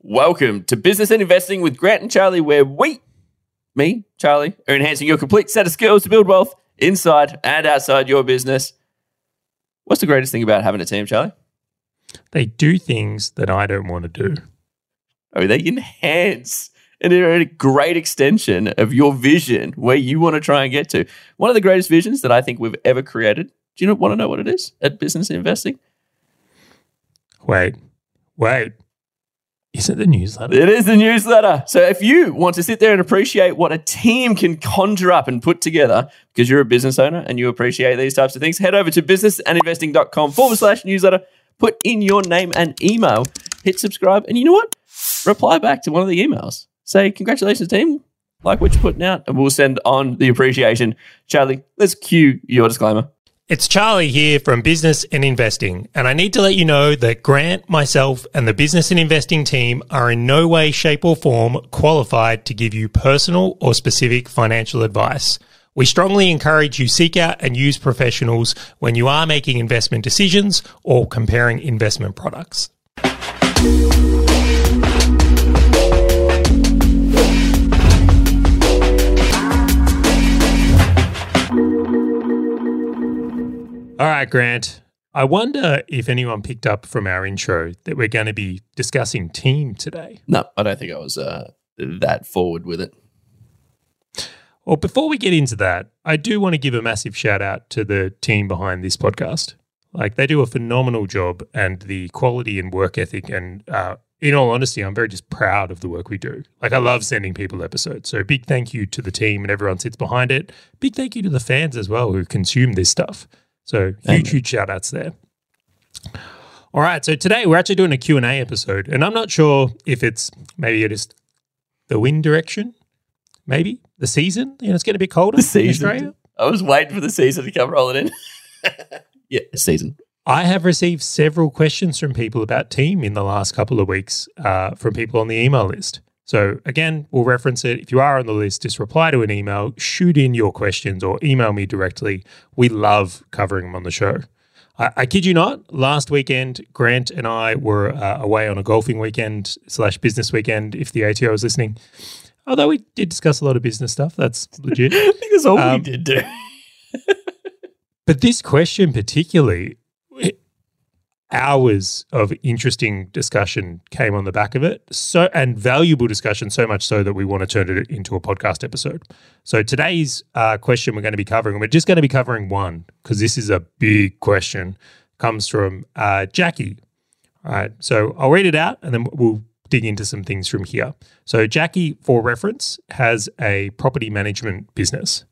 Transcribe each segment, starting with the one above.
Welcome to Business and Investing with Grant and Charlie, where we, me, Charlie, are enhancing your complete set of skills to build wealth inside and outside your business. What's the greatest thing about having a team, Charlie? They do things that I don't want to do. Oh, they enhance and they're a great extension of your vision where you want to try and get to. One of the greatest visions that I think we've ever created. Do you want to know what it is at Business and Investing? Wait, wait. Is it the newsletter? It is the newsletter. So if you want to sit there and appreciate what a team can conjure up and put together because you're a business owner and you appreciate these types of things, head over to businessandinvesting.com forward slash newsletter, put in your name and email, hit subscribe, and you know what? Reply back to one of the emails. Say, congratulations, team. Like what you're putting out, and we'll send on the appreciation. Charlie, let's cue your disclaimer. It's Charlie here from Business and Investing, and I need to let you know that Grant, myself, and the Business and Investing team are in no way, shape, or form qualified to give you personal or specific financial advice. We strongly encourage you seek out and use professionals when you are making investment decisions or comparing investment products. All right, Grant. I wonder if anyone picked up from our intro that we're going to be discussing team today. No, I don't think I was uh, that forward with it. Well, before we get into that, I do want to give a massive shout out to the team behind this podcast. Like, they do a phenomenal job, and the quality and work ethic. And uh, in all honesty, I'm very just proud of the work we do. Like, I love sending people episodes. So, big thank you to the team and everyone sits behind it. Big thank you to the fans as well who consume this stuff. So huge, huge shout outs there. All right. So today we're actually doing a Q&A episode. And I'm not sure if it's maybe just the wind direction, maybe the season. You know, it's getting a bit colder The season. in Australia. I was waiting for the season to come rolling in. yeah, season. I have received several questions from people about team in the last couple of weeks uh, from people on the email list. So again, we'll reference it. If you are on the list, just reply to an email, shoot in your questions, or email me directly. We love covering them on the show. I, I kid you not. Last weekend, Grant and I were uh, away on a golfing weekend slash business weekend. If the ATO is listening, although we did discuss a lot of business stuff, that's legit. I think that's all Um, we did do. But this question, particularly, hours of interesting discussion came on the back of it. So and valuable discussion, so much so that we want to turn it into a podcast episode. So today's uh, question we're going to be covering, and we're just going to be covering one because this is a big question. Comes from uh, Jackie. All right, so I'll read it out and then we'll dig into some things from here. So Jackie, for reference, has a property management business.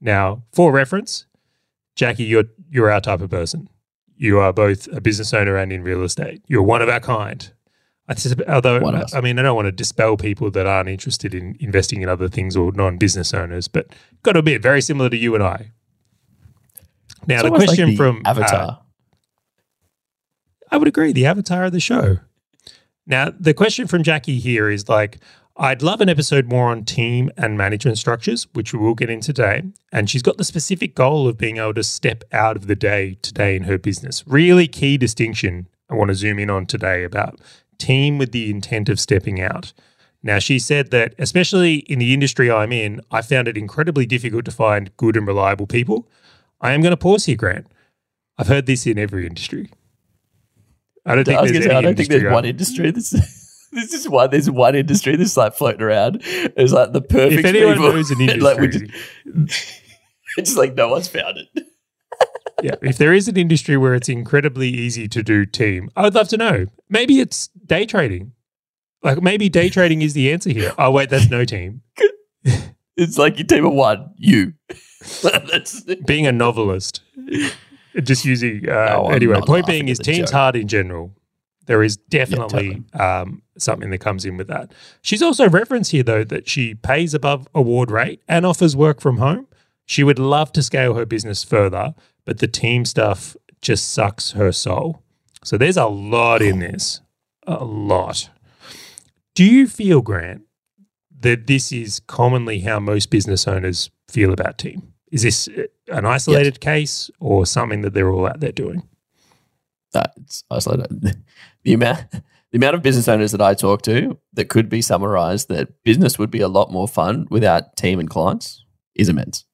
Now, for reference, Jackie, you're you're our type of person. You are both a business owner and in real estate. You're one of our kind. I although One of us. I mean, I don't want to dispel people that aren't interested in investing in other things or non-business owners, but got to be very similar to you and I. Now, It's the almost like question the from uh, Avatar. I would agree. The avatar of the show. Now, the question from Jackie here is like, I'd love an episode more on team and management structures, which we will get into today. And she's got the specific goal of being able to step out of the day today in her business. Really key distinction I want to zoom in on today about team with the intent of stepping out. Now, she said that, especially in the industry I'm in, I found it incredibly difficult to find good and reliable people. I am going to pause here, Grant. I've heard this in every industry. I don't think I there's say, I don't think there's one industry that's. This is one. There's one industry that's like floating around. It's like the perfect If anyone people. knows an industry, like we just, it's just like no one's found it. yeah, if there is an industry where it's incredibly easy to do team, I would love to know. Maybe it's day trading. Like maybe day trading is the answer here. Oh wait, that's no team. It's like your team of one. You. that's Being a novelist, just using. Uh, No, anyway, point being is team's joke. hard in general. There is definitely um, something that comes in with that. She's also referenced here though that she pays above award rate and offers work from home. She would love to scale her business further, but the team stuff just sucks her soul. So there's a lot in this, a lot. Do you feel, Grant, that this is commonly how most business owners feel about team? Is this uh, an isolated case or something that they're all out there doing? Uh, it's isolated. The amount, the amount of business owners that I talk to that could be summarized that business would be a lot more fun without team and clients is immense.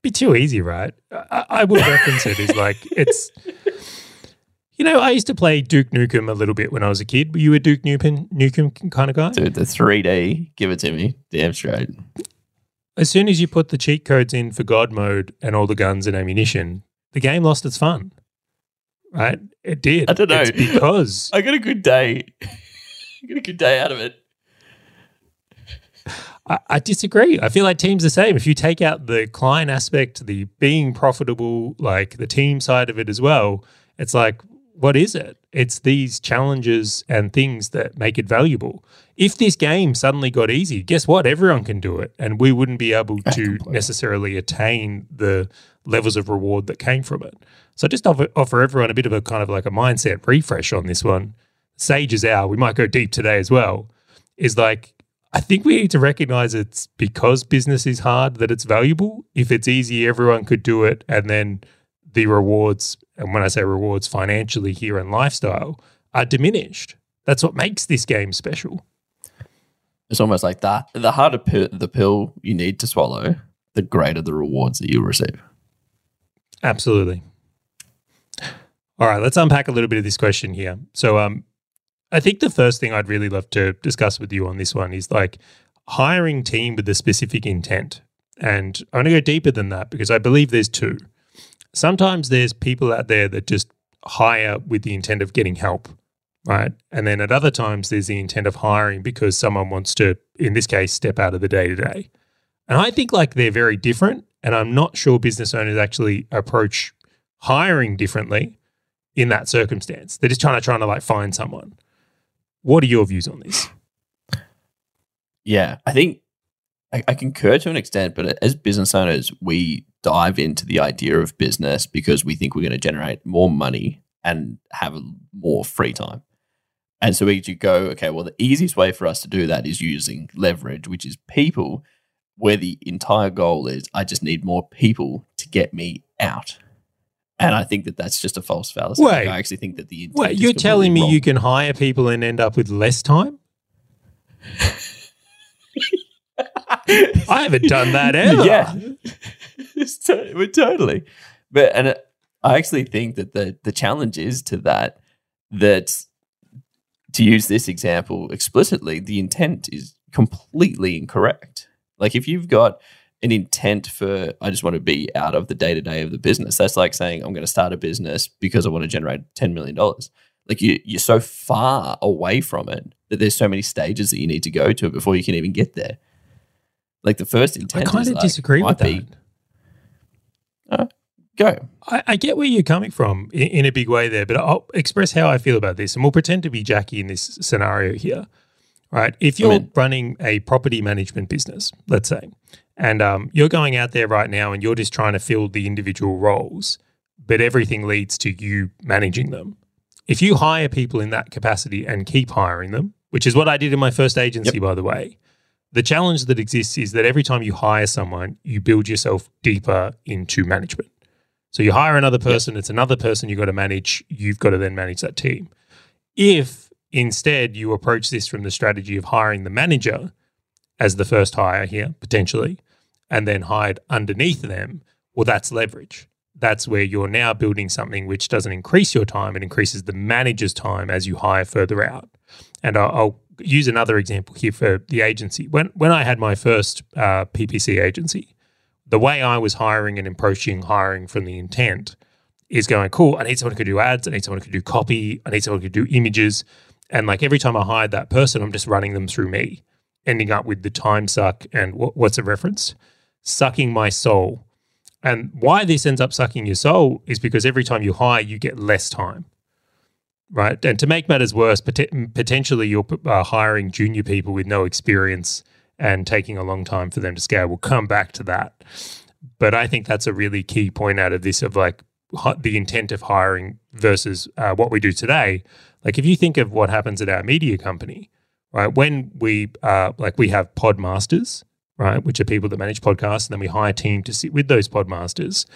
Be too easy, right? I, I will reference it as like it's. You know, I used to play Duke Nukem a little bit when I was a kid. Were you a Duke Nukem, Nukem kind of guy? Dude, the 3D, give it to me. Damn straight. As soon as you put the cheat codes in for God mode and all the guns and ammunition, the game lost its fun. Right? It did. I don't know. It's because I got a good day. I got a good day out of it. I, I disagree. I feel like team's the same. If you take out the client aspect, the being profitable, like the team side of it as well, it's like, what is it? It's these challenges and things that make it valuable. If this game suddenly got easy, guess what? Everyone can do it. And we wouldn't be able to necessarily attain the levels of reward that came from it. So just offer, offer everyone a bit of a kind of like a mindset refresh on this one. Sage is our, we might go deep today as well, is like, I think we need to recognize it's because business is hard that it's valuable. If it's easy, everyone could do it. And then the rewards, and when I say rewards financially here and lifestyle, are diminished. That's what makes this game special. It's almost like that. The harder pi- the pill you need to swallow, the greater the rewards that you receive. Absolutely. All right, let's unpack a little bit of this question here. So, um, I think the first thing I'd really love to discuss with you on this one is like hiring team with a specific intent. And I want to go deeper than that because I believe there's two. Sometimes there's people out there that just hire with the intent of getting help, right? And then at other times, there's the intent of hiring because someone wants to, in this case, step out of the day to day. And I think like they're very different. And I'm not sure business owners actually approach hiring differently in that circumstance. They're just trying to trying to like find someone. What are your views on this? Yeah, I think I, I concur to an extent, but as business owners, we dive into the idea of business because we think we're going to generate more money and have more free time. And so we go, okay, well, the easiest way for us to do that is using leverage, which is people, where the entire goal is I just need more people to get me out. And I think that that's just a false fallacy. Wait. I actually think that the Wait, you're telling me completely you can hire people and end up with less time? I haven't done that ever. Yeah, to- we're totally. But and it, I actually think that the the challenge is to that that to use this example explicitly, the intent is completely incorrect. Like if you've got an intent for I just want to be out of the day to day of the business, that's like saying I'm going to start a business because I want to generate ten million dollars. Like you, you're so far away from it that there's so many stages that you need to go to before you can even get there. Like the first intent. I kind of like, disagree with that. be, go. I, I get where you're coming from in, in a big way there, but I'll express how I feel about this. And we'll pretend to be Jackie in this scenario here. Right. If you're in. running a property management business, let's say, and um, you're going out there right now and you're just trying to fill the individual roles, but everything leads to you managing them. If you hire people in that capacity and keep hiring them, which is what I did in my first agency, by the way, the challenge that exists is that every time you hire someone, you build yourself deeper into management. So you hire another person, it's another person you've got to manage. You've got to then manage that team. If instead you approach this from the strategy of hiring the manager as the first hire here, potentially, and then hired underneath them, well, that's leverage. That's where you're now building something which doesn't increase your time, it increases the manager's time as you hire further out. And I'll, use another example here for the agency. When when I had my first uh, PPC agency, the way I was hiring and approaching hiring from the intent is going, cool, I need someone who could do ads, I need someone who could do copy, I need someone who could do images. And like every time I hired that person, I'm just running them through me, ending up with the time suck and what, what's the reference? Sucking my soul. And why this ends up sucking your soul is because every time you hire, you get less time. Right. And to make matters worse, pot- potentially you're uh, hiring junior people with no experience and taking a long time for them to scale. We'll come back to that. But I think that's a really key point out of this of like the intent of hiring versus uh, what we do today. Like if you think of what happens at our media company, right? When we uh, like we have podmasters, right, which are people that manage podcasts, and then we hire a team to sit with those podmasters.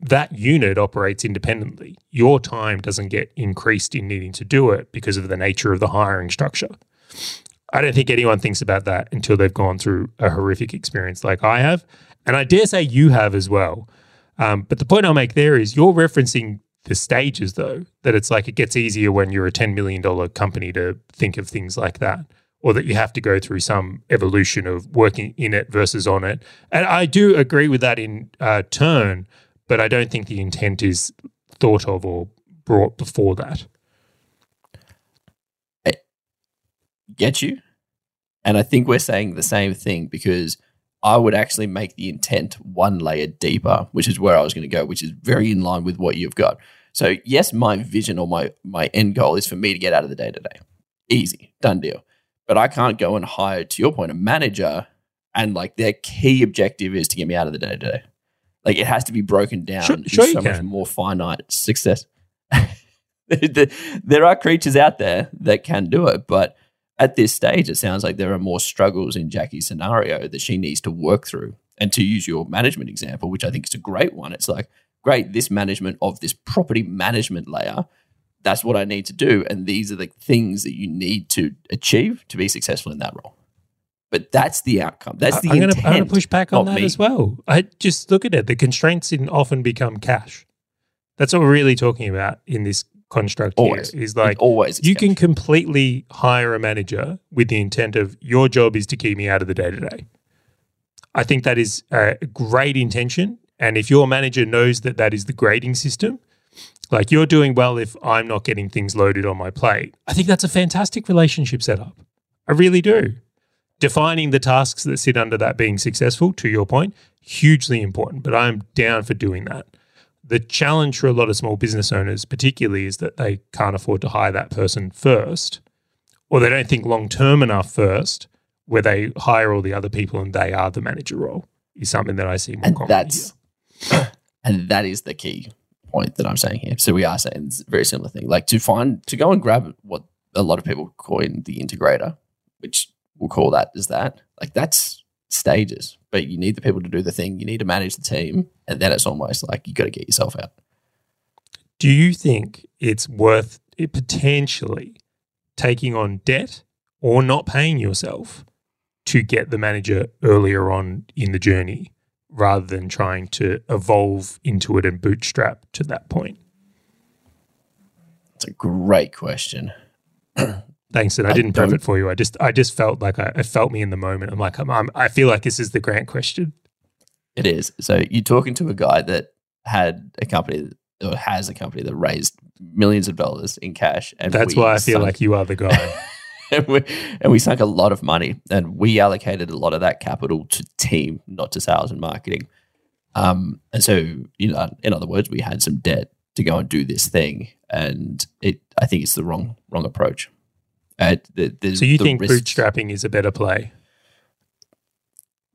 that unit operates independently. Your time doesn't get increased in needing to do it because of the nature of the hiring structure. I don't think anyone thinks about that until they've gone through a horrific experience like I have. And I dare say you have as well. Um, but the point I'll make there is you're referencing the stages, though, that it's like it gets easier when you're a $10 million company to think of things like that, or that you have to go through some evolution of working in it versus on it. And I do agree with that in uh, turn, but I don't think the intent is thought of or brought before that. Get you? And I think we're saying the same thing because I would actually make the intent one layer deeper, which is where I was going to go, which is very in line with what you've got. So, yes, my vision or my, my end goal is for me to get out of the day to day. Easy, done deal. But I can't go and hire, to your point, a manager and like their key objective is to get me out of the day to day. Like it has to be broken down Sure- into sure so much more finite success. there are creatures out there that can do it, but at this stage, it sounds like there are more struggles in Jackie's scenario that she needs to work through. And to use your management example, which I think is a great one, it's like, great, this management of this property management layer, that's what I need to do. And these are the things that you need to achieve to be successful in that role. But that's the outcome. That's the I'm gonna, intent. I'm gonna push back on that me. as well. I just look at it. The constraints in often become cash. That's what we're really talking about in this construct Always. here. Is like always, you is can completely hire a manager with the intent of your job is to keep me out of the day to day. I think that is a great intention. And if your manager knows that that is the grading system, like you're doing well if I'm not getting things loaded on my plate, I think that's a fantastic relationship setup. I really do. Defining the tasks that sit under that being successful, to your point, hugely important, but I'm down for doing that. The challenge for a lot of small business owners, particularly, is that they can't afford to hire that person first, or they don't think long term enough first, where they hire all the other people and they are the manager role, is something that I see more and commonly that's and that is the key point that I'm saying here. So we are saying it's a very similar thing. Like to find to go and grab what a lot of people call in the integrator, which we'll call that as that. Like that's stages, but you need the people to do the thing. You need to manage the team, and then it's almost like you got to get yourself out. Do you think it's worth it potentially taking on debt or not paying yourself to get the manager earlier on in the journey rather than trying to evolve into it and bootstrap to that point? It's a great question. Thanks, and I I didn't prep it for you. I just, I just felt like I, I felt me in the moment. I'm like, I'm, I'm, I feel like this is the grant question. It is. So you're talking to a guy that had a company or has a company that raised millions of dollars in cash, and That's why I feel sunk- like you are the guy. and, we, and we sunk a lot of money and we allocated a lot of that capital to team, not to sales and marketing. Um, and so, you know, in other words, we had some debt to go and do this thing. And it, I think it's the wrong, wrong approach. Uh, the, the, so you think risks- bootstrapping is a better play?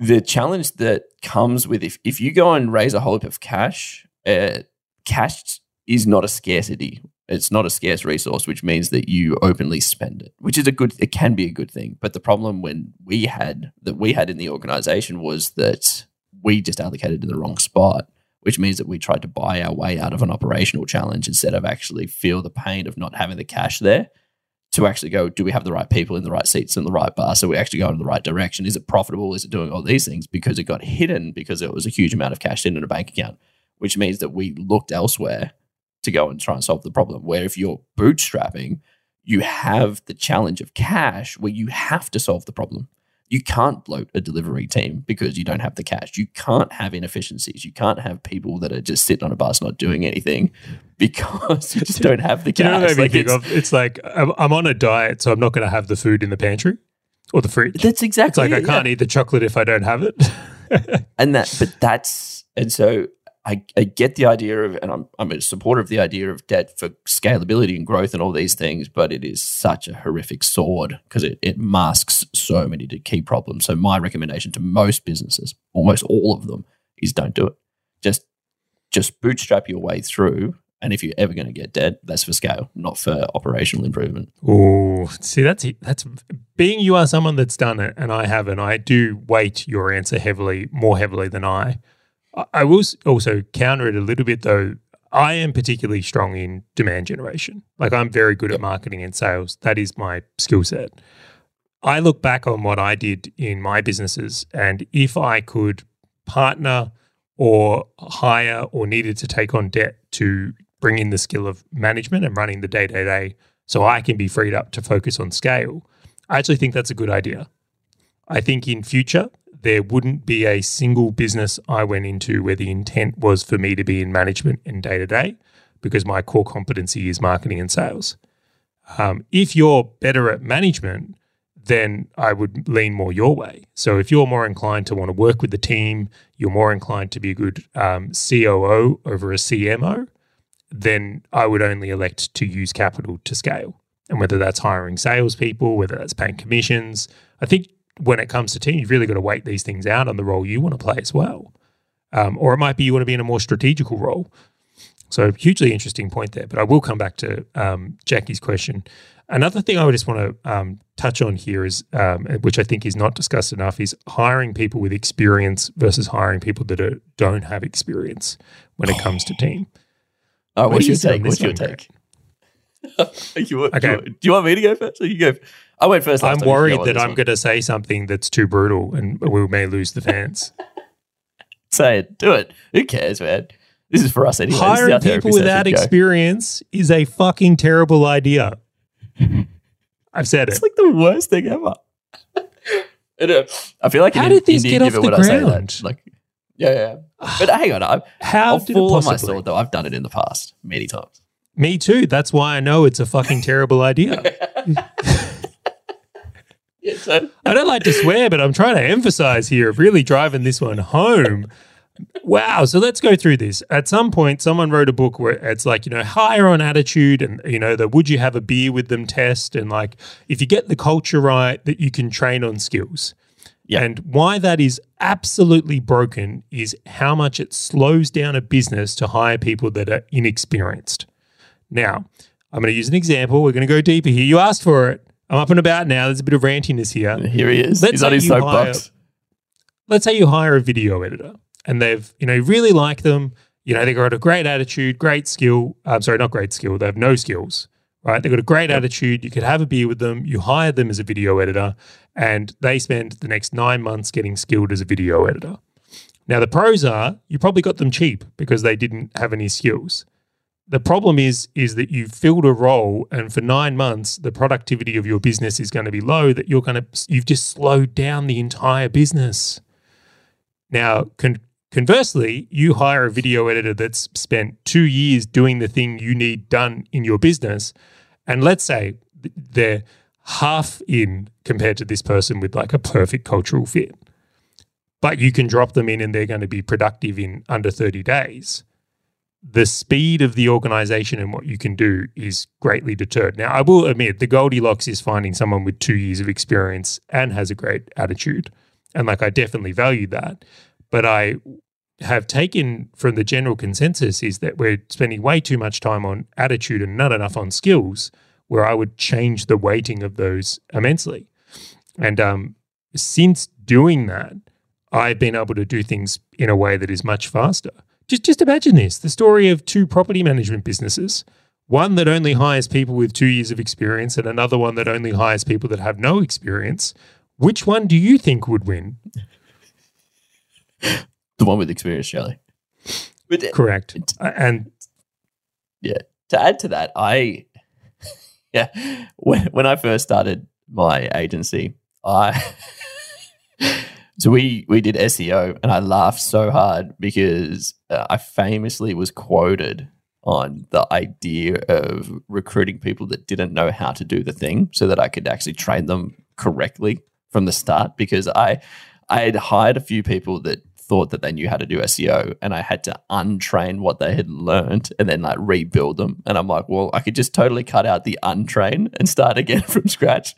the challenge that comes with if, if you go and raise a whole heap of cash, uh, cash is not a scarcity. It's not a scarce resource, which means that you openly spend it, which is a good. It can be a good thing. But the problem when we had that we had in the organization was that we just allocated to the wrong spot, which means that we tried to buy our way out of an operational challenge instead of actually feel the pain of not having the cash there to actually go, do we have the right people in the right seats in the right bar? So we actually go in the right direction. Is it profitable? Is it doing all these things? Because it got hidden because it was a huge amount of cash in a bank account, which means that we looked elsewhere to go and try and solve the problem. Where if you're bootstrapping, you have the challenge of cash where you have to solve the problem. You can't bloat a delivery team because you don't have the cash. You can't have inefficiencies. You can't have people that are just sitting on a bus not doing anything because you just don't have the Do you know cash. what I Like, it's- of? It's like I'm, I'm on a diet, so I'm not going to have the food in the pantry or the fridge. That's exactly. It's like I it, yeah. can't eat the chocolate if I don't have it. and that but that's and so I, I get the idea of and I'm, I'm a supporter of the idea of debt for scalability and growth and all these things but it is such a horrific sword because it, it masks so many key problems so my recommendation to most businesses almost all of them is don't do it just just bootstrap your way through and if you're ever going to get debt that's for scale not for operational improvement Oh, see, that's that's being you are someone that's done it, and I haven't. I do weight your answer heavily, more heavily than I. I- will also counter it a little bit though. I am particularly strong in demand generation. Like I'm very good at marketing and sales. That is my skill set. I look back on what I did in my businesses, and if I could partner or hire or needed to take on debt to bring in the skill of management and running the day to day so I can be freed up to focus on scale, I actually think that's a good idea. I think in future, there wouldn't be a single business I went into where the intent was for me to be in management and day to day because my core competency is marketing and sales. Um, if you're better at management, then I would lean more your way. So if you're more inclined to want to work with the team, you're more inclined to be a good um, COO over a CMO, then I would only elect to use capital to scale. And whether that's hiring salespeople, whether that's paying commissions, I think when it comes to team, you've really got to weight these things out on the role you want to play as well. Um, or it might be you want to be in a more strategical role. So hugely interesting point there. But I will come back to um, Jackie's question. Another thing I would just want to um, touch on here is, um, which I think is not discussed enough, is hiring people with experience versus hiring people that are, don't have experience when it comes to team. Oh, what's your take? What's your take? you Okay. do, you want, do you want me to go first? Or you go. I went first. last I'm. Worried that I'm going to say something that's too brutal and we may lose the fans. say it. Do it. Who cares, man? This is for us anyway. Hiring people without session. Go. experience is a fucking terrible idea. I've said it. It's like the worst thing ever. And, uh, I feel like How did this Indian get off the when I say ground? Like, yeah, yeah. But hang on, I, How I'll did it fall on my possibly? sword though. I've done it in the past many times. Me too. That's why I know it's a fucking terrible idea. So I don't like to swear, but I'm trying to emphasize here, of really driving this one home. Wow. So let's go through this. At some point, someone wrote a book where it's like, you know, higher on attitude and, you know, the would you have a beer with them test. And like, if you get the culture right, that you can train on skills. Yeah. And why that is absolutely broken is how much it slows down a business to hire people that are inexperienced. Now, I'm going to use an example. We're going to go deeper here. You asked for it. I'm up and about now. There's a bit of rantiness here here he is. Let's He's on his soapbox. let's say you hire a video editor and they've, you know, really like them. You know, they've got a great attitude, great skill. I'm sorry, not great skill. They have no skills, right? They've got a great attitude. You could have a beer with them. You hire them as a video editor and they spend the next nine months getting skilled as a video editor. Now, the pros are you probably got them cheap because they didn't have any skills. The problem is is that you've filled a role and for 9 months the productivity of your business is going to be low that you're going to you've just slowed down the entire business. Now, con- conversely, you hire a video editor that's spent 2 years doing the thing you need done in your business and let's say they're half in compared to this person with like a perfect cultural fit. But you can drop them in and they're going to be productive in under 30 days the speed of the organization and what you can do is greatly deterred. Now, I will admit the Goldilocks is finding someone with two years of experience and has a great attitude. And like, I definitely value that. But I have taken from the general consensus is that we're spending way too much time on attitude and not enough on skills, where I would change the weighting of those immensely. And um, since doing that, I've been able to do things in a way that is much faster. Just, just imagine this the story of two property management businesses one that only hires people with two years of experience and another one that only hires people that have no experience. Which one do you think would win? The one with experience, Charlie. But Correct. Uh, And yeah, to add to that, I yeah, when when I first started my agency, I so we we did SEO, and I laughed so hard because uh, I famously was quoted on the idea of recruiting people that didn't know how to do the thing, so that I could actually train them correctly from the start. Because I I had hired a few people that thought that they knew how to do SEO and I had to untrain what they had learned and then like rebuild them. And I'm like, well, I could just totally cut out the untrain and start again from scratch.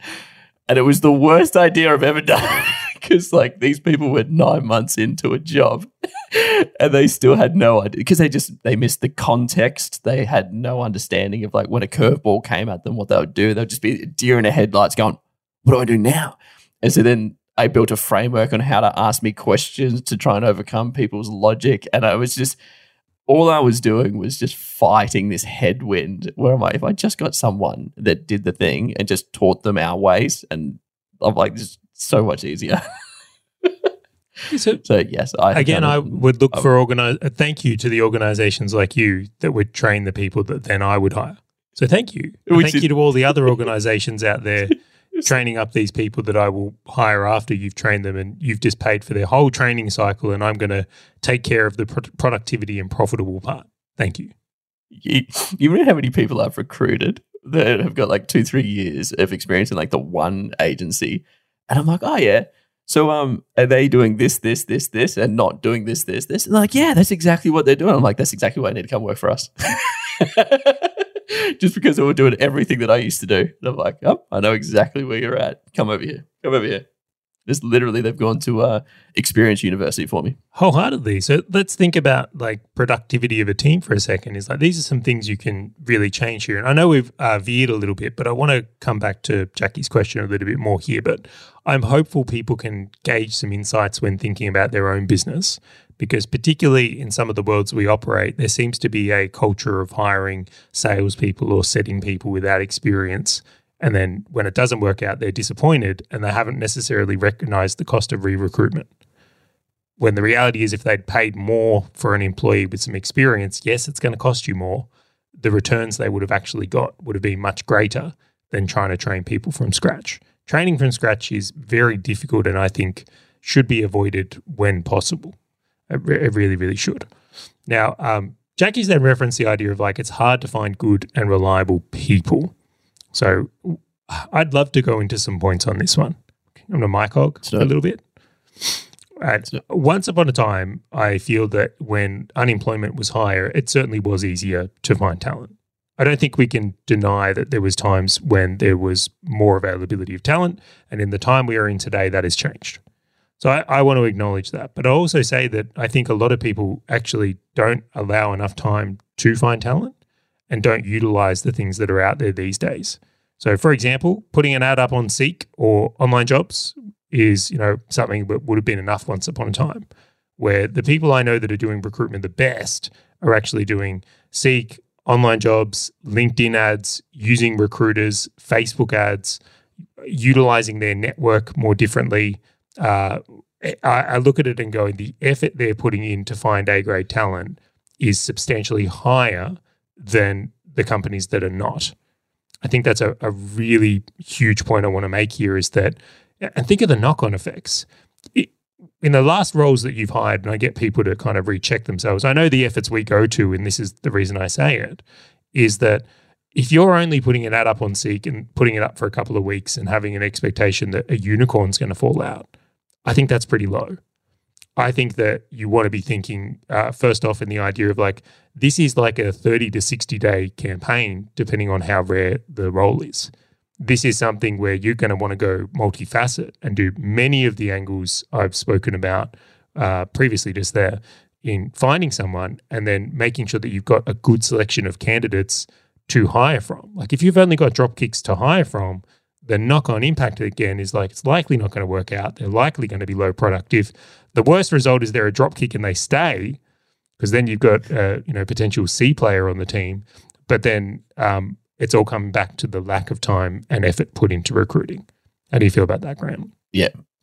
And it was the worst idea I've ever done because like these people were nine months into a job and they still had no idea because they just they missed the context. They had no understanding of like when a curveball came at them, what they would do. They'd just be deer in the headlights going, what do I do now? And so then I built a framework on how to ask me questions to try and overcome people's logic. And I was just, all I was doing was just fighting this headwind where I'm I? if I just got someone that did the thing and just taught them our ways, and I'm like, this so much easier. So, so yes, I again, I would look I- for organize. uh, Thank you to the organizations like you that would train the people that then I would hire. So thank you. Thank is- you to all the other organizations out there training up these people that I will hire after you've trained them and you've just paid for their whole training cycle and I'm going to take care of the pro- productivity and profitable part. Thank you. you, you know how many people I've recruited that have got like two, three years of experience in like the one agency, and I'm like, oh yeah. So um, are they doing this, this, this, this, and not doing this, this, this? And like, yeah, that's exactly what they're doing. I'm like, that's exactly why I need to come work for us. Just because they were doing everything that I used to do. And I'm like, oh, I know exactly where you're at. Come over here. Come over here. Just literally, they've gone to uh, Experience University for me. Wholeheartedly. So let's think about like productivity of a team for a second. Is like these are some things you can really change here. And I know we've uh, veered a little bit, but I want to come back to Jackie's question a little bit more here. But I'm hopeful people can gauge some insights when thinking about their own business, because particularly in some of the worlds we operate, there seems to be a culture of hiring salespeople or setting people without experience. And then when it doesn't work out, they're disappointed and they haven't necessarily recognized the cost of re recruitment when the reality is if they'd paid more for an employee with some experience, yes, it's going to cost you more. The returns they would have actually got would have been much greater than trying to train people from scratch. Training from scratch is very difficult and I think should be avoided when possible. It, re- it really, really should. Now, um, Jackie's then referenced the idea of like it's hard to find good and reliable people. So I'd love to go into some points on this one. I'm going to mic hog a little bit. Right. Once upon a time, I feel that when unemployment was higher, it certainly was easier to find talent. I don't think we can deny that there was times when there was more availability of talent, and in the time we are in today, that has changed. So I, I want to acknowledge that, but I also say that I think a lot of people actually don't allow enough time to find talent and don't utilize the things that are out there these days. So, for example, putting an ad up on Seek or online jobs is, you know, something that would have been enough once upon a time. Where the people I know that are doing recruitment the best are actually doing Seek, online jobs, LinkedIn ads, using recruiters, Facebook ads, utilizing their network more differently. Uh, I, I look at it and go, the effort they're putting in to find A grade talent is substantially higher than the companies that are not. I think that's a, a really huge point I want to make here is that, and think of the knock on effects. In the last roles that you've hired, and I get people to kind of recheck themselves, I know the efforts we go to, and this is the reason I say it, is that if you're only putting an ad up on Seek and putting it up for a couple of weeks and having an expectation that a unicorn's going to fall out, I think that's pretty low. I think that you want to be thinking uh, first off in the idea of like this is like a 30 to 60 day campaign, depending on how rare the role is. This is something where you're going to want to go multifaceted and do many of the angles I've spoken about uh, previously, just there in finding someone and then making sure that you've got a good selection of candidates to hire from. Like if you've only got drop kicks to hire from, the knock on impact again is like it's likely not going to work out. They're likely going to be low productive. The worst result is they're a drop kick and they stay because then you've got a you know potential C player on the team, but then um, it's all coming back to the lack of time and effort put into recruiting. How do you feel about that, Grant?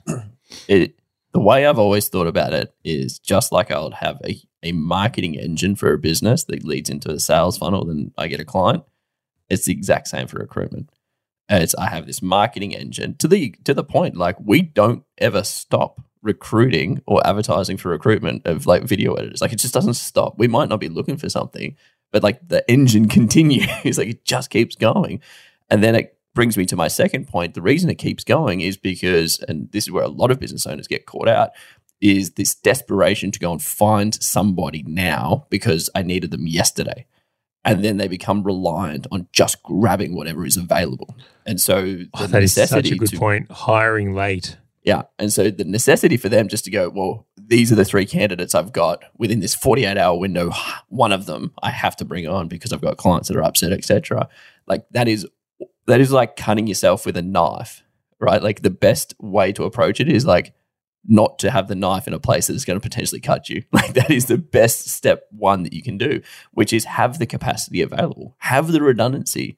it the way I've always thought about it is just like I would have a, a marketing engine for a business that leads into a sales funnel, then I get a client. It's the exact same for recruitment. It's I have this marketing engine to the to the point like we don't ever stop recruiting or advertising for recruitment of like video editors. Like it just doesn't stop. We might not be looking for something, but like the engine continues. like it just keeps going. And then it brings me to my second point. The reason it keeps going is because, and this is where a lot of business owners get caught out, is this desperation to go and find somebody now because I needed them yesterday. And then they become reliant on just grabbing whatever is available. And so oh, the Oh, that is such a necessity good to point. Hiring late. yeah. And so the necessity for them just to go, well, these are the three candidates I've got within this 48 hour window. One of them I have to bring on because I've got clients that are upset, etc. Like that is that is like cutting yourself with a knife, right? Like the best way to approach it is like not to have the knife in a place that's going to potentially cut you. Like that is the best step one that you can do, which is have the capacity available, have the redundancy.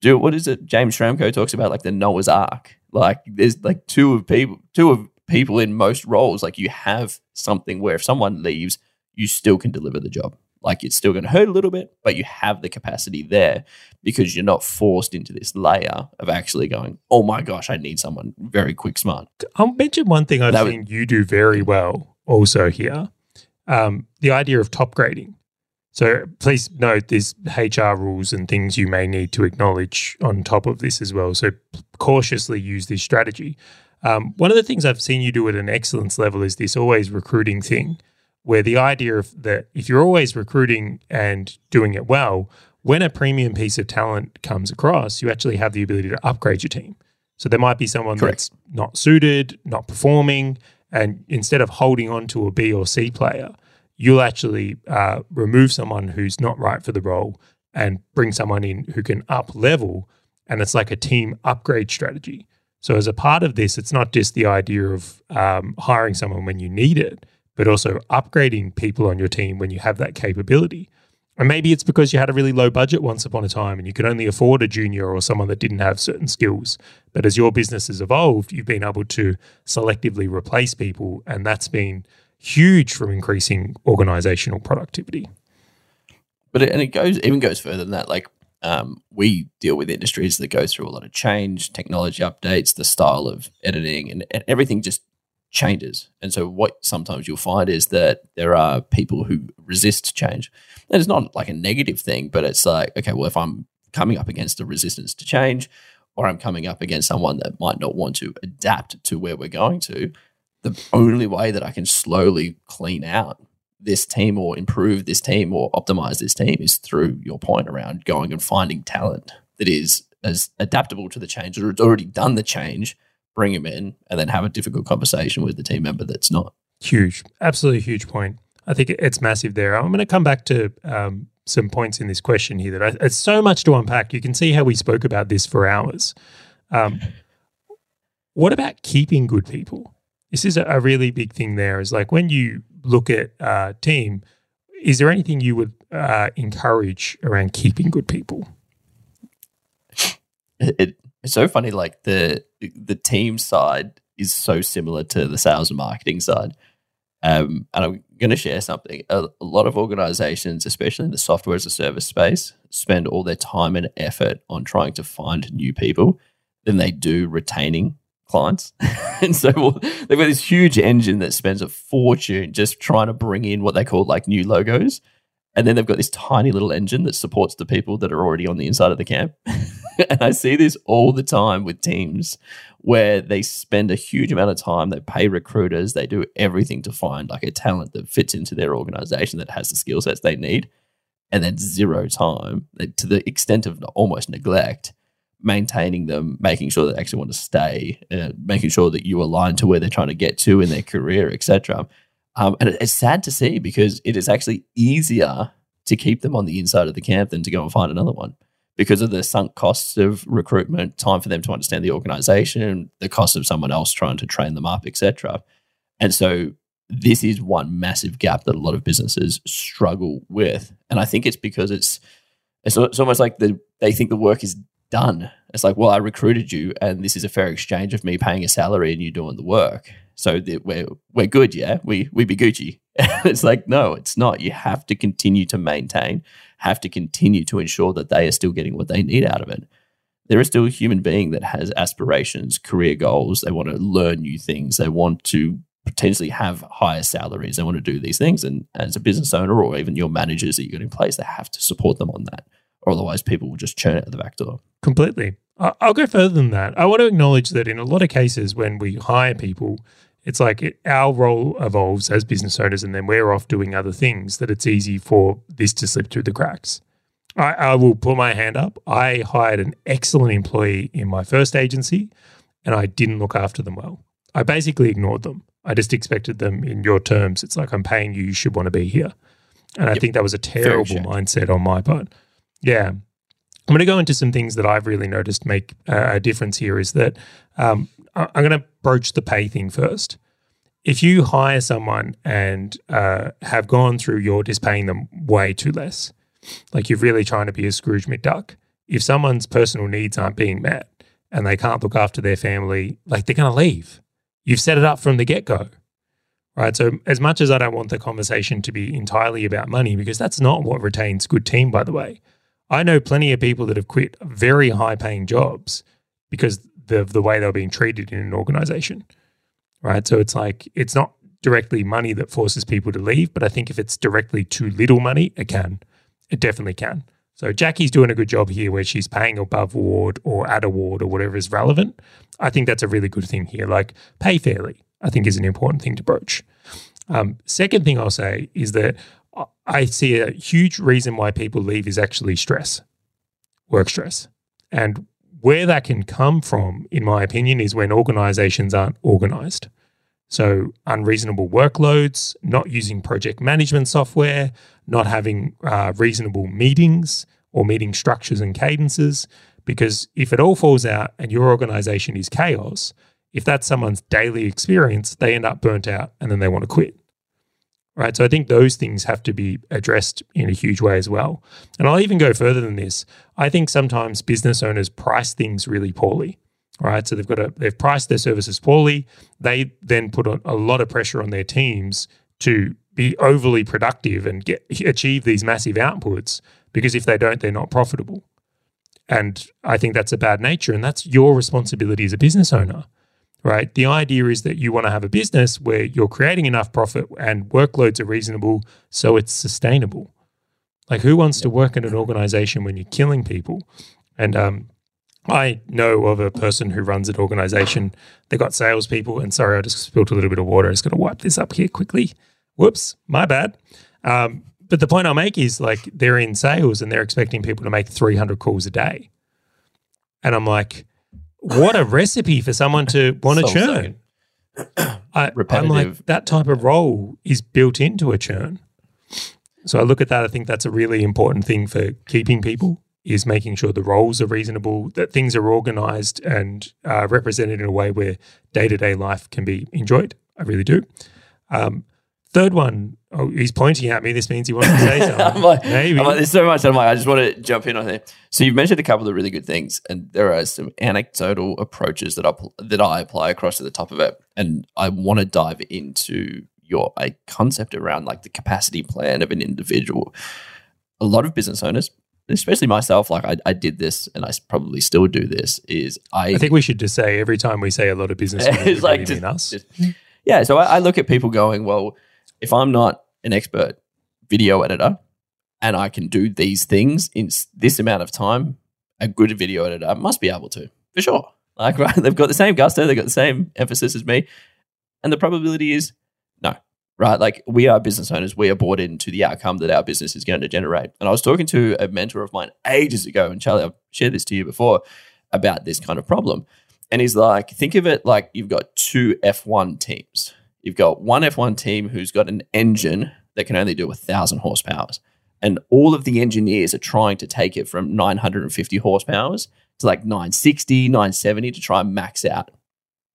Do what is it? James Schramko talks about like the Noah's Ark. Like there's like two of people, two of people in most roles. Like you have something where if someone leaves, you still can deliver the job. Like it's still going to hurt a little bit, but you have the capacity there because you're not forced into this layer of actually going, oh my gosh, I need someone very quick, smart. I'll mention one thing I've That seen you do very well also here um, the idea of top grading. So please note there's HR rules and things you may need to acknowledge on top of this as well. So cautiously use this strategy. Um, one of the things I've seen you do at an excellence level is this always recruiting thing, where the idea of that if you're always recruiting and doing it well, when a premium piece of talent comes across, you actually have the ability to upgrade your team. So there might be someone Correct. that's not suited, not performing, and instead of holding on to a B or C player, you'll actually uh, remove someone who's not right for the role and bring someone in who can up level. And it's like a team upgrade strategy. So, as a part of this, it's not just the idea of um, hiring someone when you need it, but also upgrading people on your team when you have that capability. And maybe it's because you had a really low budget once upon a time and you could only afford a junior or someone that didn't have certain skills. But as your business has evolved, you've been able to selectively replace people. And that's been huge for increasing organizational productivity. But it, and it goes even goes further than that. Like um, we deal with industries that go through a lot of change, technology updates, the style of editing, and, and everything just changes. And so, what sometimes you'll find is that there are people who resist change. And it's not like a negative thing, but it's like, okay, well, if I'm coming up against a resistance to change, or I'm coming up against someone that might not want to adapt to where we're going to, the only way that I can slowly clean out this team or improve this team or optimize this team is through your point around going and finding talent that is as adaptable to the change or it's already done the change, bring them in and then have a difficult conversation with the team member that's not. Huge, absolutely huge point. I think it's massive there. I'm going to come back to um, some points in this question here that I, it's so much to unpack. You can see how we spoke about this for hours. Um, what about keeping good people? This is a, a really big thing. There is like when you look at uh, team, is there anything you would uh, encourage around keeping good people? It, it, it's so funny. Like the the team side is so similar to the sales and marketing side. Um, and I'm going to share something. A, a lot of organizations, especially in the software as a service space, spend all their time and effort on trying to find new people than they do retaining clients. and so well, they've got this huge engine that spends a fortune just trying to bring in what they call like new logos. And then they've got this tiny little engine that supports the people that are already on the inside of the camp. and I see this all the time with teams where they spend a huge amount of time, they pay recruiters, they do everything to find like a talent that fits into their organization that has the skill sets they need, and then zero time to the extent of almost neglect maintaining them, making sure they actually want to stay, uh, making sure that you align to where they're trying to get to in their career, etc. Um, and it's sad to see because it is actually easier to keep them on the inside of the camp than to go and find another one because of the sunk costs of recruitment, time for them to understand the organization, the cost of someone else trying to train them up, etc. And so this is one massive gap that a lot of businesses struggle with, and I think it's because it's it's, it's almost like the, they think the work is done. It's like, well, I recruited you, and this is a fair exchange of me paying a salary and you doing the work. So that we're we're good, yeah. We we be Gucci. it's like, no, it's not. You have to continue to maintain, have to continue to ensure that they are still getting what they need out of it. There is still a human being that has aspirations, career goals. They want to learn new things. They want to potentially have higher salaries. They want to do these things. And as a business owner or even your managers that you got in place, they have to support them on that. Or otherwise people will just churn at the back door. Completely. I'll go further than that. I want to acknowledge that in a lot of cases, when we hire people, it's like it, our role evolves as business owners and then we're off doing other things that it's easy for this to slip through the cracks. I, I will put my hand up. I hired an excellent employee in my first agency and I didn't look after them well. I basically ignored them. I just expected them in your terms. It's like I'm paying you, you should want to be here. And I think that was a terrible mindset on my part. Yeah. I'm going to go into some things that I've really noticed make uh, a difference here is that um, I'm going to broach the pay thing first. If you hire someone and uh, have gone through you're just paying them way too less, like you're really trying to be a Scrooge McDuck, if someone's personal needs aren't being met and they can't look after their family, like they're going to leave. You've set it up from the get go. Right. So, as much as I don't want the conversation to be entirely about money, because that's not what retains good team, by the way, I know plenty of people that have quit very high paying jobs because of the way they were being treated in an organization. Right. So, it's like, it's not directly money that forces people to leave, but I think if it's directly too little money, it can. It definitely can. So Jackie's doing a good job here where she's paying above award or at award or whatever is relevant. I think that's a really good thing here. Like pay fairly, I think is an important thing to broach. Um, second thing I'll say is that I see a huge reason why people leave is actually stress, work stress. And where that can come from, in my opinion, is when organizations aren't organized. So, unreasonable workloads, not using project management software, not having uh, reasonable meetings or meeting structures and cadences. Because if it all falls out and your organization is chaos, if that's someone's daily experience, they end up burnt out and then they want to quit. Right. So I think those things have to be addressed in a huge way as well. And I'll even go further than this. I think sometimes business owners price things really poorly right? So they've got a they've priced their services poorly. They then put a, a lot of pressure on their teams to be overly productive and get achieve these massive outputs because if they don't, they're not profitable. And I think that's a bad nature, and that's your responsibility as a business owner, right? The idea is that you want to have a business where you're creating enough profit and workloads are reasonable, so it's sustainable. Like, who wants to work in an organization when you're killing people? And um, I know of a person who runs an organization. They got salespeople, and sorry, I just spilled a little bit of water. I just got to wipe this up here quickly. Whoops, my bad. Um, but the point I'll make is like they're in sales and they're expecting people to make 300 calls a day. And I'm like, what a recipe for someone to want to So churn. I, I'm like, that type of role is built into a churn. So I look at that. I think that's a really important thing for keeping people is making sure the roles are reasonable, that things are organized and uh, represented in a way where day to day life can be enjoyed. I really do. Um, third one, oh, he's pointing at me. This means he wants to say something. I'm like, Maybe. I'm like, there's so much. I'm like, I just want to jump in on there. So you've mentioned a couple of really good things, and there are some anecdotal approaches that I that I apply across to the top of it, and I want to dive into your a concept around like the capacity plan of an individual. A lot of business owners, especially myself, like I, I did this, and I probably still do this. Is I, I think we should just say every time we say a lot of business, owners, It's like just- us. just- yeah. So I, I look at people going, well, if I'm not an expert video editor and I can do these things in this amount of time, a good video editor must be able to, for sure. Like, right, they've got the same gusto, they've got the same emphasis as me. And the probability is no, right? Like, we are business owners, we are bought into the outcome that our business is going to generate. And I was talking to a mentor of mine ages ago, and Charlie, I've shared this to you before about this kind of problem. And he's like, think of it like you've got two F1 teams. You've got one F1 team who's got an engine that can only do a thousand horsepower. And all of the engineers are trying to take it from 950 horsepower to like 960, 970 to try and max out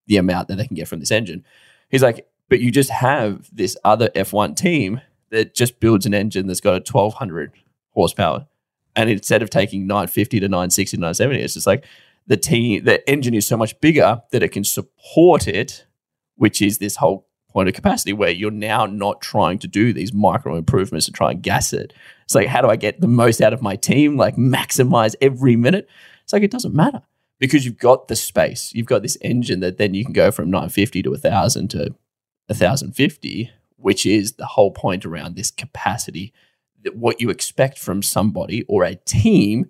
the amount that they can get from this engine. He's like, but you just have this other F1 team that just builds an engine that's got a 1200 horsepower. And instead of taking 950 to 960 to 970, it's just like the team, the engine is so much bigger that it can support it, which is this whole point of capacity where you're now not trying to do these micro improvements to try and gas it. It's like, how do I get the most out of my team? Like maximize every minute. It's like, it doesn't matter because you've got the space. You've got this engine that then you can go from 950 to 1000 to 1050, which is the whole point around this capacity that what you expect from somebody or a team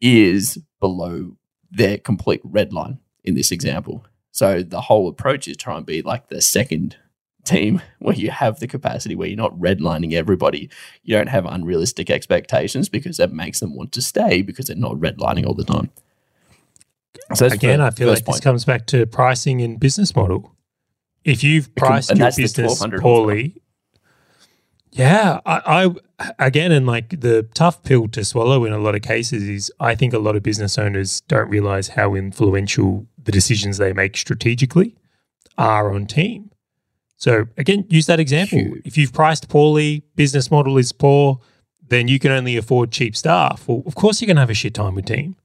is below their complete red line in this example. So the whole approach is try and be like the second team where you have the capacity where you're not redlining everybody. You don't have unrealistic expectations because that makes them want to stay because they're not redlining all the time. So Again, I feel like this comes back to pricing and business model. If you've priced and your business poorly, Yeah, I, I again, and like the tough pill to swallow in a lot of cases is I think a lot of business owners don't realize how influential the decisions they make strategically are on team. So again, use that example. Huge. If you've priced poorly, business model is poor, then you can only afford cheap staff. Well, of course you're going to have a shit time with team.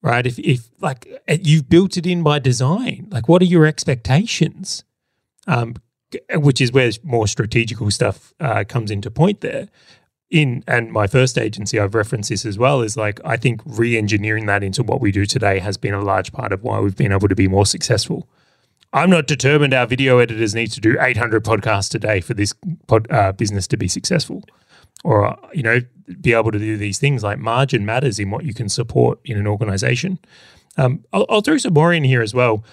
Right? If if like you've built it in by design, like what are your expectations? Um, which is where more strategical stuff uh, comes into point there. In and my first agency, I've referenced this as well. Is like I think re-engineering that into what we do today has been a large part of why we've been able to be more successful. I'm not determined our video editors need to do 800 podcasts a day for this pod, uh, business to be successful, or you know, be able to do these things. Like margin matters in what you can support in an organization. Um, I'll, I'll throw some more in here as well.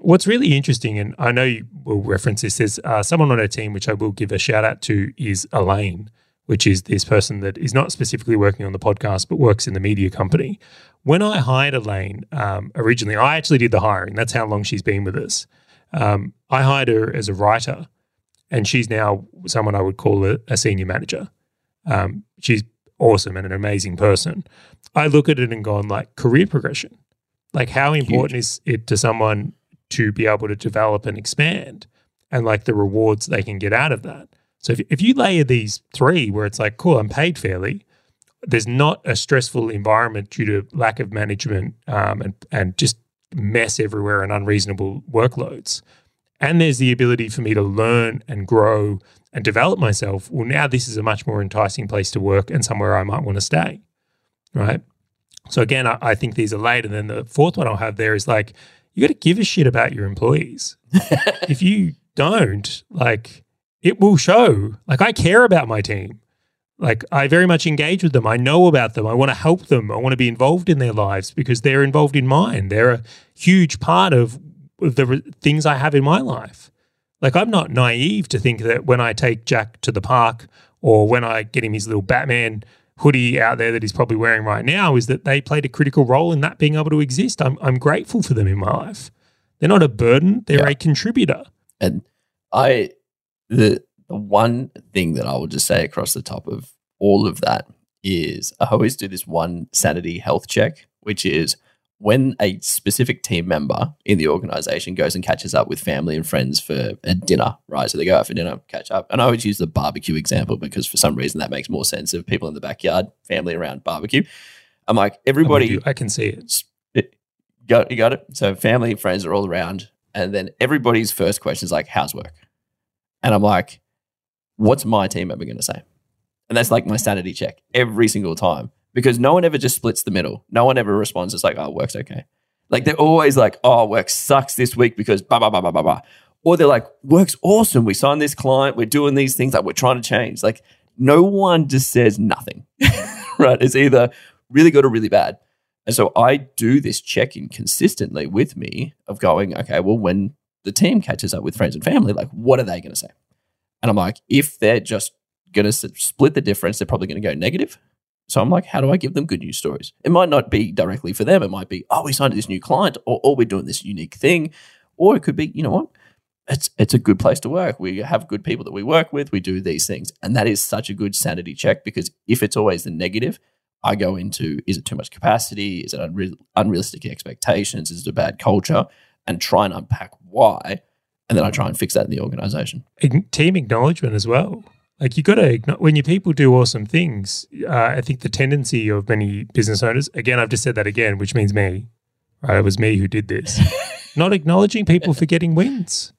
What's really interesting, and I know you will reference this, is uh, someone on our team, which I will give a shout out to, is Elaine, which is this person that is not specifically working on the podcast, but works in the media company. When I hired Elaine um, originally, I actually did the hiring. That's how long she's been with us. Um, I hired her as a writer, and she's now someone I would call a, a senior manager. Um, she's awesome and an amazing person. I look at it and gone like career progression. Like how important is it to someone to be able to develop and expand and like the rewards they can get out of that. So if, if you layer these three where it's like, cool, I'm paid fairly, there's not a stressful environment due to lack of management um, and, and just mess everywhere and unreasonable workloads. And there's the ability for me to learn and grow and develop myself. Well, now this is a much more enticing place to work and somewhere I might want to stay. Right. So again, I, I think these are late. And then the fourth one I'll have there is like, you got to give a shit about your employees. if you don't, like, it will show. Like, I care about my team. Like, I very much engage with them. I know about them. I want to help them. I want to be involved in their lives because they're involved in mine. They're a huge part of the re- things I have in my life. Like, I'm not naive to think that when I take Jack to the park or when I get him his little Batman hoodie out there that he's probably wearing right now is that they played a critical role in that being able to exist. I'm, I'm grateful for them in my life. They're not a burden, they're Yeah. a contributor. And I, the, the one thing that I will just say across the top of all of that is I always do this one sanity health check, which is when a specific team member in the organization goes and catches up with family and friends for a dinner, right? So they go out for dinner, catch up. And I always use the barbecue example because for some reason that makes more sense of people in the backyard, family around barbecue. I'm like, everybody. I can see it. it- eh, got you got it. So family and friends are all around, and then everybody's first question is like, "How's work?" And I'm like, "What's my team ever going to say?" And that's like my sanity check every single time because no one ever just splits the middle. No one ever responds. It's like, "Oh, work's okay." Like they're always like, "Oh, work sucks this week because blah blah blah blah blah blah," or they're like, "Work's awesome. We signed this client. We're doing these things. Like we're trying to change." Like no one just says nothing, right? It's either really good or really bad. And so I do this check in consistently with me of going, okay, well, when the team catches up with friends and family, like, what are they going to say? And I'm like, if they're just going to split the difference, they're probably going to go negative. So I'm like, how do I give them good news stories? It might not be directly for them. It might be, oh, we signed this new client, or, or we're doing this unique thing. Or it could be, you know what? It's, it's a good place to work. We have good people that we work with. We do these things. And that is such a good sanity check because if it's always the negative, I go into is it too much capacity? Is it unre- unrealistic expectations? Is it a bad culture? And try and unpack why. And then I try and fix that in the organization. Team acknowledgement as well. Like you got to when your people do awesome things. Uh, I think the tendency of many business owners, again, I've just said that again, which means me. Right, it was me who did this. Not acknowledging people for getting wins.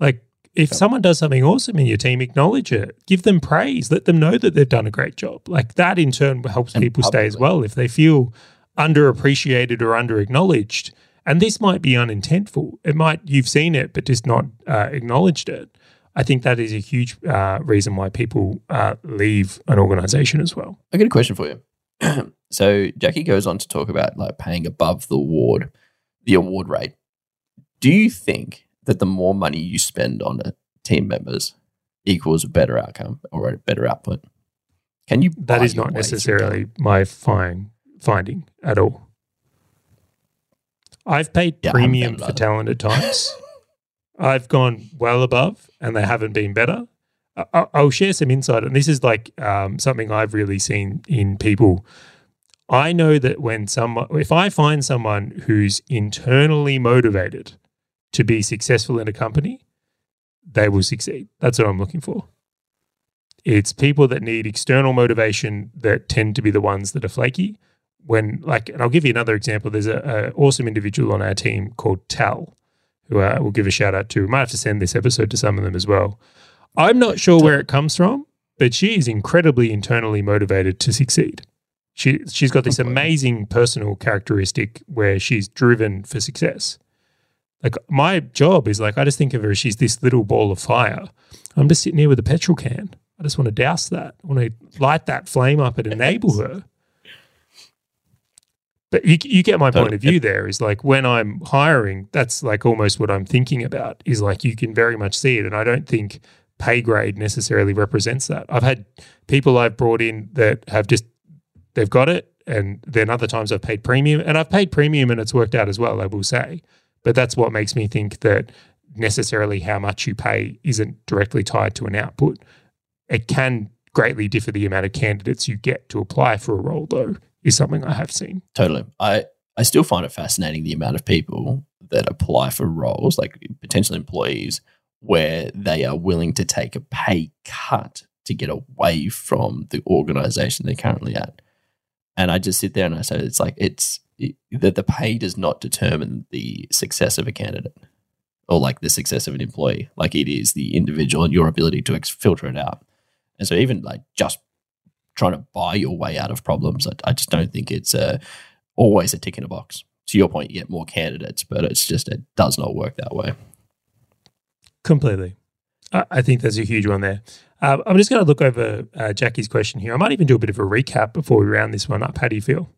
Like if Yep. someone does something awesome in your team, acknowledge it. Give them praise. Let them know that they've done a great job. Like that in turn helps And people stay as well if they feel underappreciated or under acknowledged. And this might be unintentful. It might you've seen it, but just not uh, acknowledged it. I think that is a huge uh, reason why people uh, leave an organization as well. I got a question for you. so Jackie goes on to talk about like paying above the award, the award rate. Do you think that the more money you spend on a team members equals a better outcome or a better output? Can you? That is not necessarily my fine, finding at all. I've paid Yeah, premium for talent at times. I've gone well above and they haven't been better. I- I'll share some insight, and this is like um, something I've really seen in people. I know that when someone, if I find someone who's internally motivated to be successful in a company, they will succeed. That's what I'm looking for. It's people that need external motivation that tend to be the ones that are flaky. When like, and I'll give you another example. There's a, a awesome individual on our team called Tal, who uh, we'll give a shout out to. We might have to send this episode to some of them as well. I'm not sure where it comes from, but she is incredibly internally motivated to succeed. She she's got this amazing personal characteristic where she's driven for success. Like my job is like I just think of her as she's this little ball of fire. I'm just sitting here with a petrol can. I just want to douse that. I want to light that flame up and enable her. But you, you get my point of view there is like when I'm hiring, that's like almost what I'm thinking about is like you can very much see it. And I don't think pay grade necessarily represents that. I've had people I've brought in that have just, they've got it. And then other times I've paid premium and I've paid premium and it's worked out as well, I will say. But that's what makes me think that necessarily how much you pay isn't directly tied to an output. It can greatly differ the amount of candidates you get to apply for a role, though, is something I have seen. Totally. I, I still find it fascinating the amount of people that apply for roles, like potential employees, where they are willing to take a pay cut to get away from the organization they're currently at. And I just sit there and I say, it's like, it's it, that the pay does not determine the success of a candidate or like the success of an employee. Like it is the individual and your ability to ex- filter it out. And so even like just trying to buy your way out of problems, I, I just don't think it's uh, always a tick in a box. To your point, you get more candidates, but it's just it does not work that way. Completely. I, I think there's a huge one there. Uh, I'm just going to look over uh, Jackie's question here. I might even do a bit of a recap before we round this one up. How do you feel?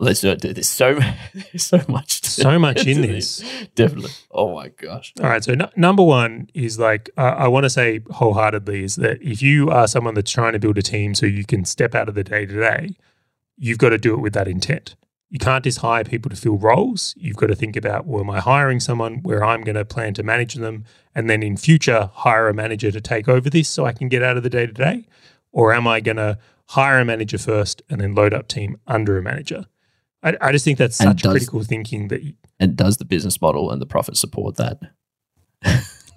Let's do it. There's so there's so much, to- So much in to this. Definitely. Oh my gosh. All right. So n- number one is like uh, I want to say wholeheartedly is that if you are someone that's trying to build a team so you can step out of the day to day, you've got to do it with that intent. You can't just hire people to fill roles. You've got to think about, well, am I hiring someone where I'm going to plan to manage them and then in future hire a manager to take over this so I can get out of the day to day? Or am I going to hire a manager first and then load up team under a manager? I, I just think that's such does- critical thinking that And does the business model and the profit support that?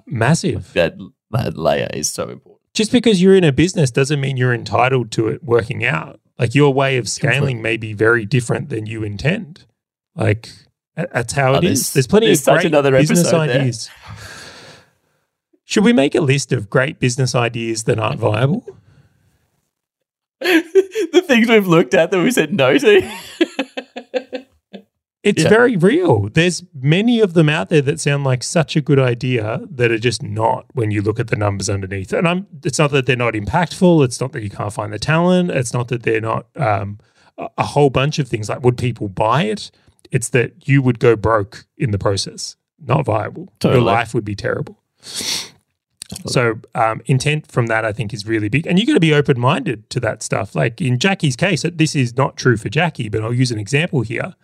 massive. That that layer is so important. just because you're in a business doesn't mean you're entitled to it working out. Like your way of scaling may be very different than you intend. Like that's how Oh, it there's- is. There's plenty there's of such another business there. ideas. Should we make a list of great business ideas that aren't viable? the things we've looked at that we said no to. It's Yeah. very real. There's many of them out there that sound like such a good idea that are just not when you look at the numbers underneath. And I'm it's not that they're not impactful, it's not that you can't find the talent, it's not that they're not um, a, whole bunch of things like would people buy it? It's that you would go broke in the process, not viable. Totally. Your life would be terrible. So um, intent from that, I think, is really big, and you got to be open minded to that stuff. Like in Jackie's case, this is not true for Jackie, but I'll use an example here.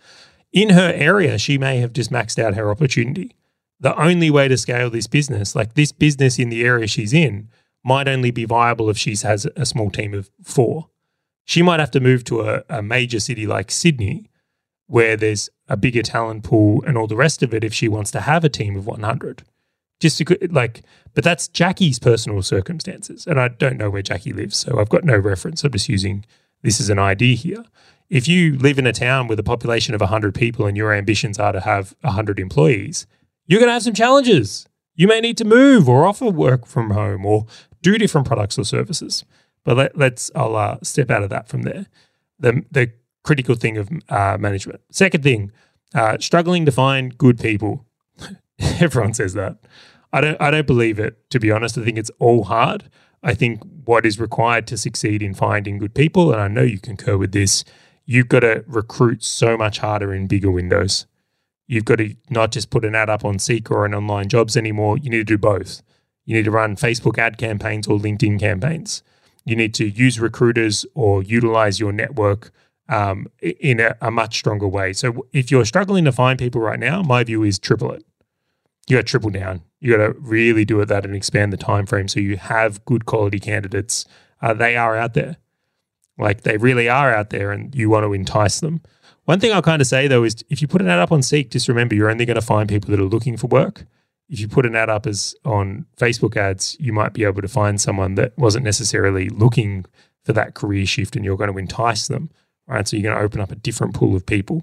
In her area, she may have just maxed out her opportunity. The only way to scale this business, like this business in the area she's in, might only be viable if she has a small team of four. She might have to move to a, a major city like Sydney, where there's a bigger talent pool and all the rest of it if she wants to have a team of 100 just like but that's jackie's personal circumstances and i don't know where jackie lives so i've got no reference. I'm just using this as an idea here. If you live in a town with a population of 100 people and your ambitions are to have 100 employees you're going to have some challenges. You may need to move or offer work from home or do different products or services. But let, let's i'll uh, step out of that from there. The, the critical thing of uh, management. Second thing uh, struggling to find good people Everyone says that. I don't. I don't believe it. To be honest, I think it's all hard. I think what is required to succeed in finding good people, and I know you concur with this, you've got to recruit so much harder in bigger windows. You've got to not just put an ad up on Seek or on online jobs anymore. You need to do both. You need to run Facebook ad campaigns or LinkedIn campaigns. You need to use recruiters or utilize your network um, in a, a much stronger way. So if you're struggling to find people right now, my view is triple it you got to triple down. You got to really do it that and expand the time frame so you have good quality candidates. Uh, they are out there, like they really are out there, and you want to entice them. One thing I'll kind of say though is if you put an ad up on Seek, just remember you're only going to find people that are looking for work. If you put an ad up as on Facebook ads, you might be able to find someone that wasn't necessarily looking for that career shift, and you're going to entice them. Right, so you're going to open up a different pool of people.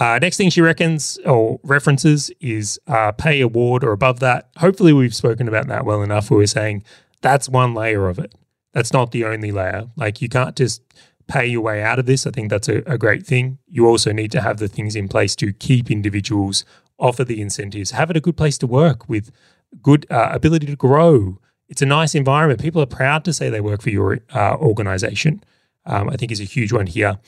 Uh, next thing she reckons or references is uh, pay award or above that. Hopefully, we've spoken about that well enough. Where we're saying that's one layer of it. That's not the only layer. Like you can't just pay your way out of this. I think that's a, a great thing. You also need to have the things in place to keep individuals, offer the incentives, have it a good place to work with good uh, ability to grow. It's a nice environment. People are proud to say they work for your uh, organization. Um, I think is a huge one here.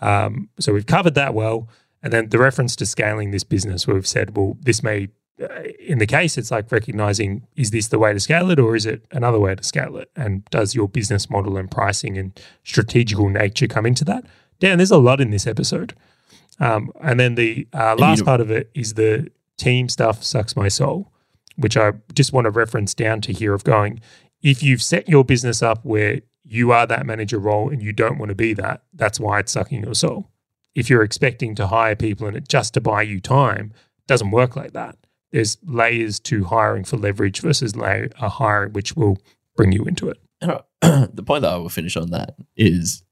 Um, so we've covered that well. And then the reference to scaling this business, where we've said, well, this may, uh, in the case, it's like recognizing is this the way to scale it or is it another way to scale it? And does your business model and pricing and strategical nature come into that? Dan, there's a lot in this episode. Um, and then the uh, last part of it is the team stuff sucks my soul, which I just want to reference down to here of going, if you've set your business up where you are that manager role and you don't want to be that, that's why it's sucking your soul if you're expecting to hire people and it just to buy you time, doesn't work like that. There's layers to hiring for leverage versus a hiring which will bring you into it. the point that I will finish on that is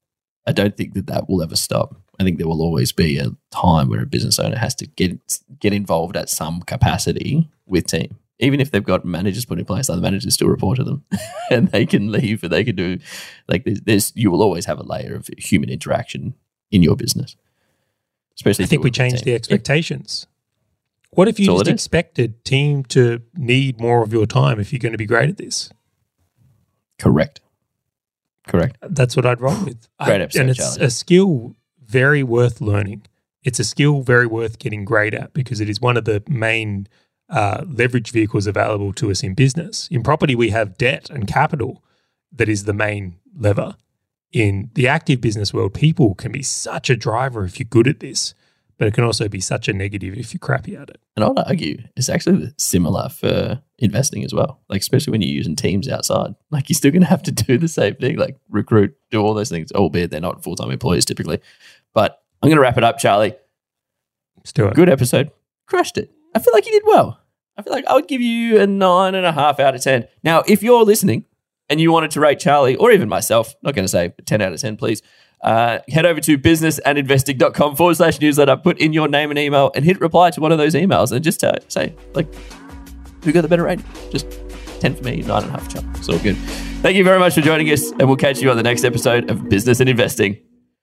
I don't think that that will ever stop. I think there will always be a time where a business owner has to get get involved at some capacity with team. Even if they've got managers put in place, other managers still report to them, and they can leave, and they can do like there's you will always have a layer of human interaction in your business. Especially, I think we changed the expectations. Yeah. What if you just expected team to need more of your time if you're going to be great at this? Correct. Correct. That's what I'd roll with. Great episode, and it's challenge. a skill very worth learning. It's a skill very worth getting great at because it is one of the main uh, leverage vehicles available to us in business. In property, we have debt and capital that is the main lever in the active business world, people can be such a driver if you're good at this, but it can also be such a negative if you're crappy at it. And I'd argue it's actually similar for investing as well. Like, especially when you're using teams outside, like you're still going to have to do the same thing, like recruit, do all those things, albeit they're not full time employees typically. But I'm going to wrap it up, Charlie. Let's do it. Good episode. Crushed it. I feel like you did well. I feel like I would give you a nine and a half out of 10. Now, if you're listening and you wanted to rate Charlie or even myself, not going to say 10 out of 10, please, uh, head over to businessandinvesting.com forward slash newsletter, put in your name and email, and hit reply to one of those emails and just uh, say, like, who got the better rating? Just 10 for me, 9.5 for Charlie. It's all good. Thank you very much for joining us, and we'll catch you on the next episode of Business and Investing.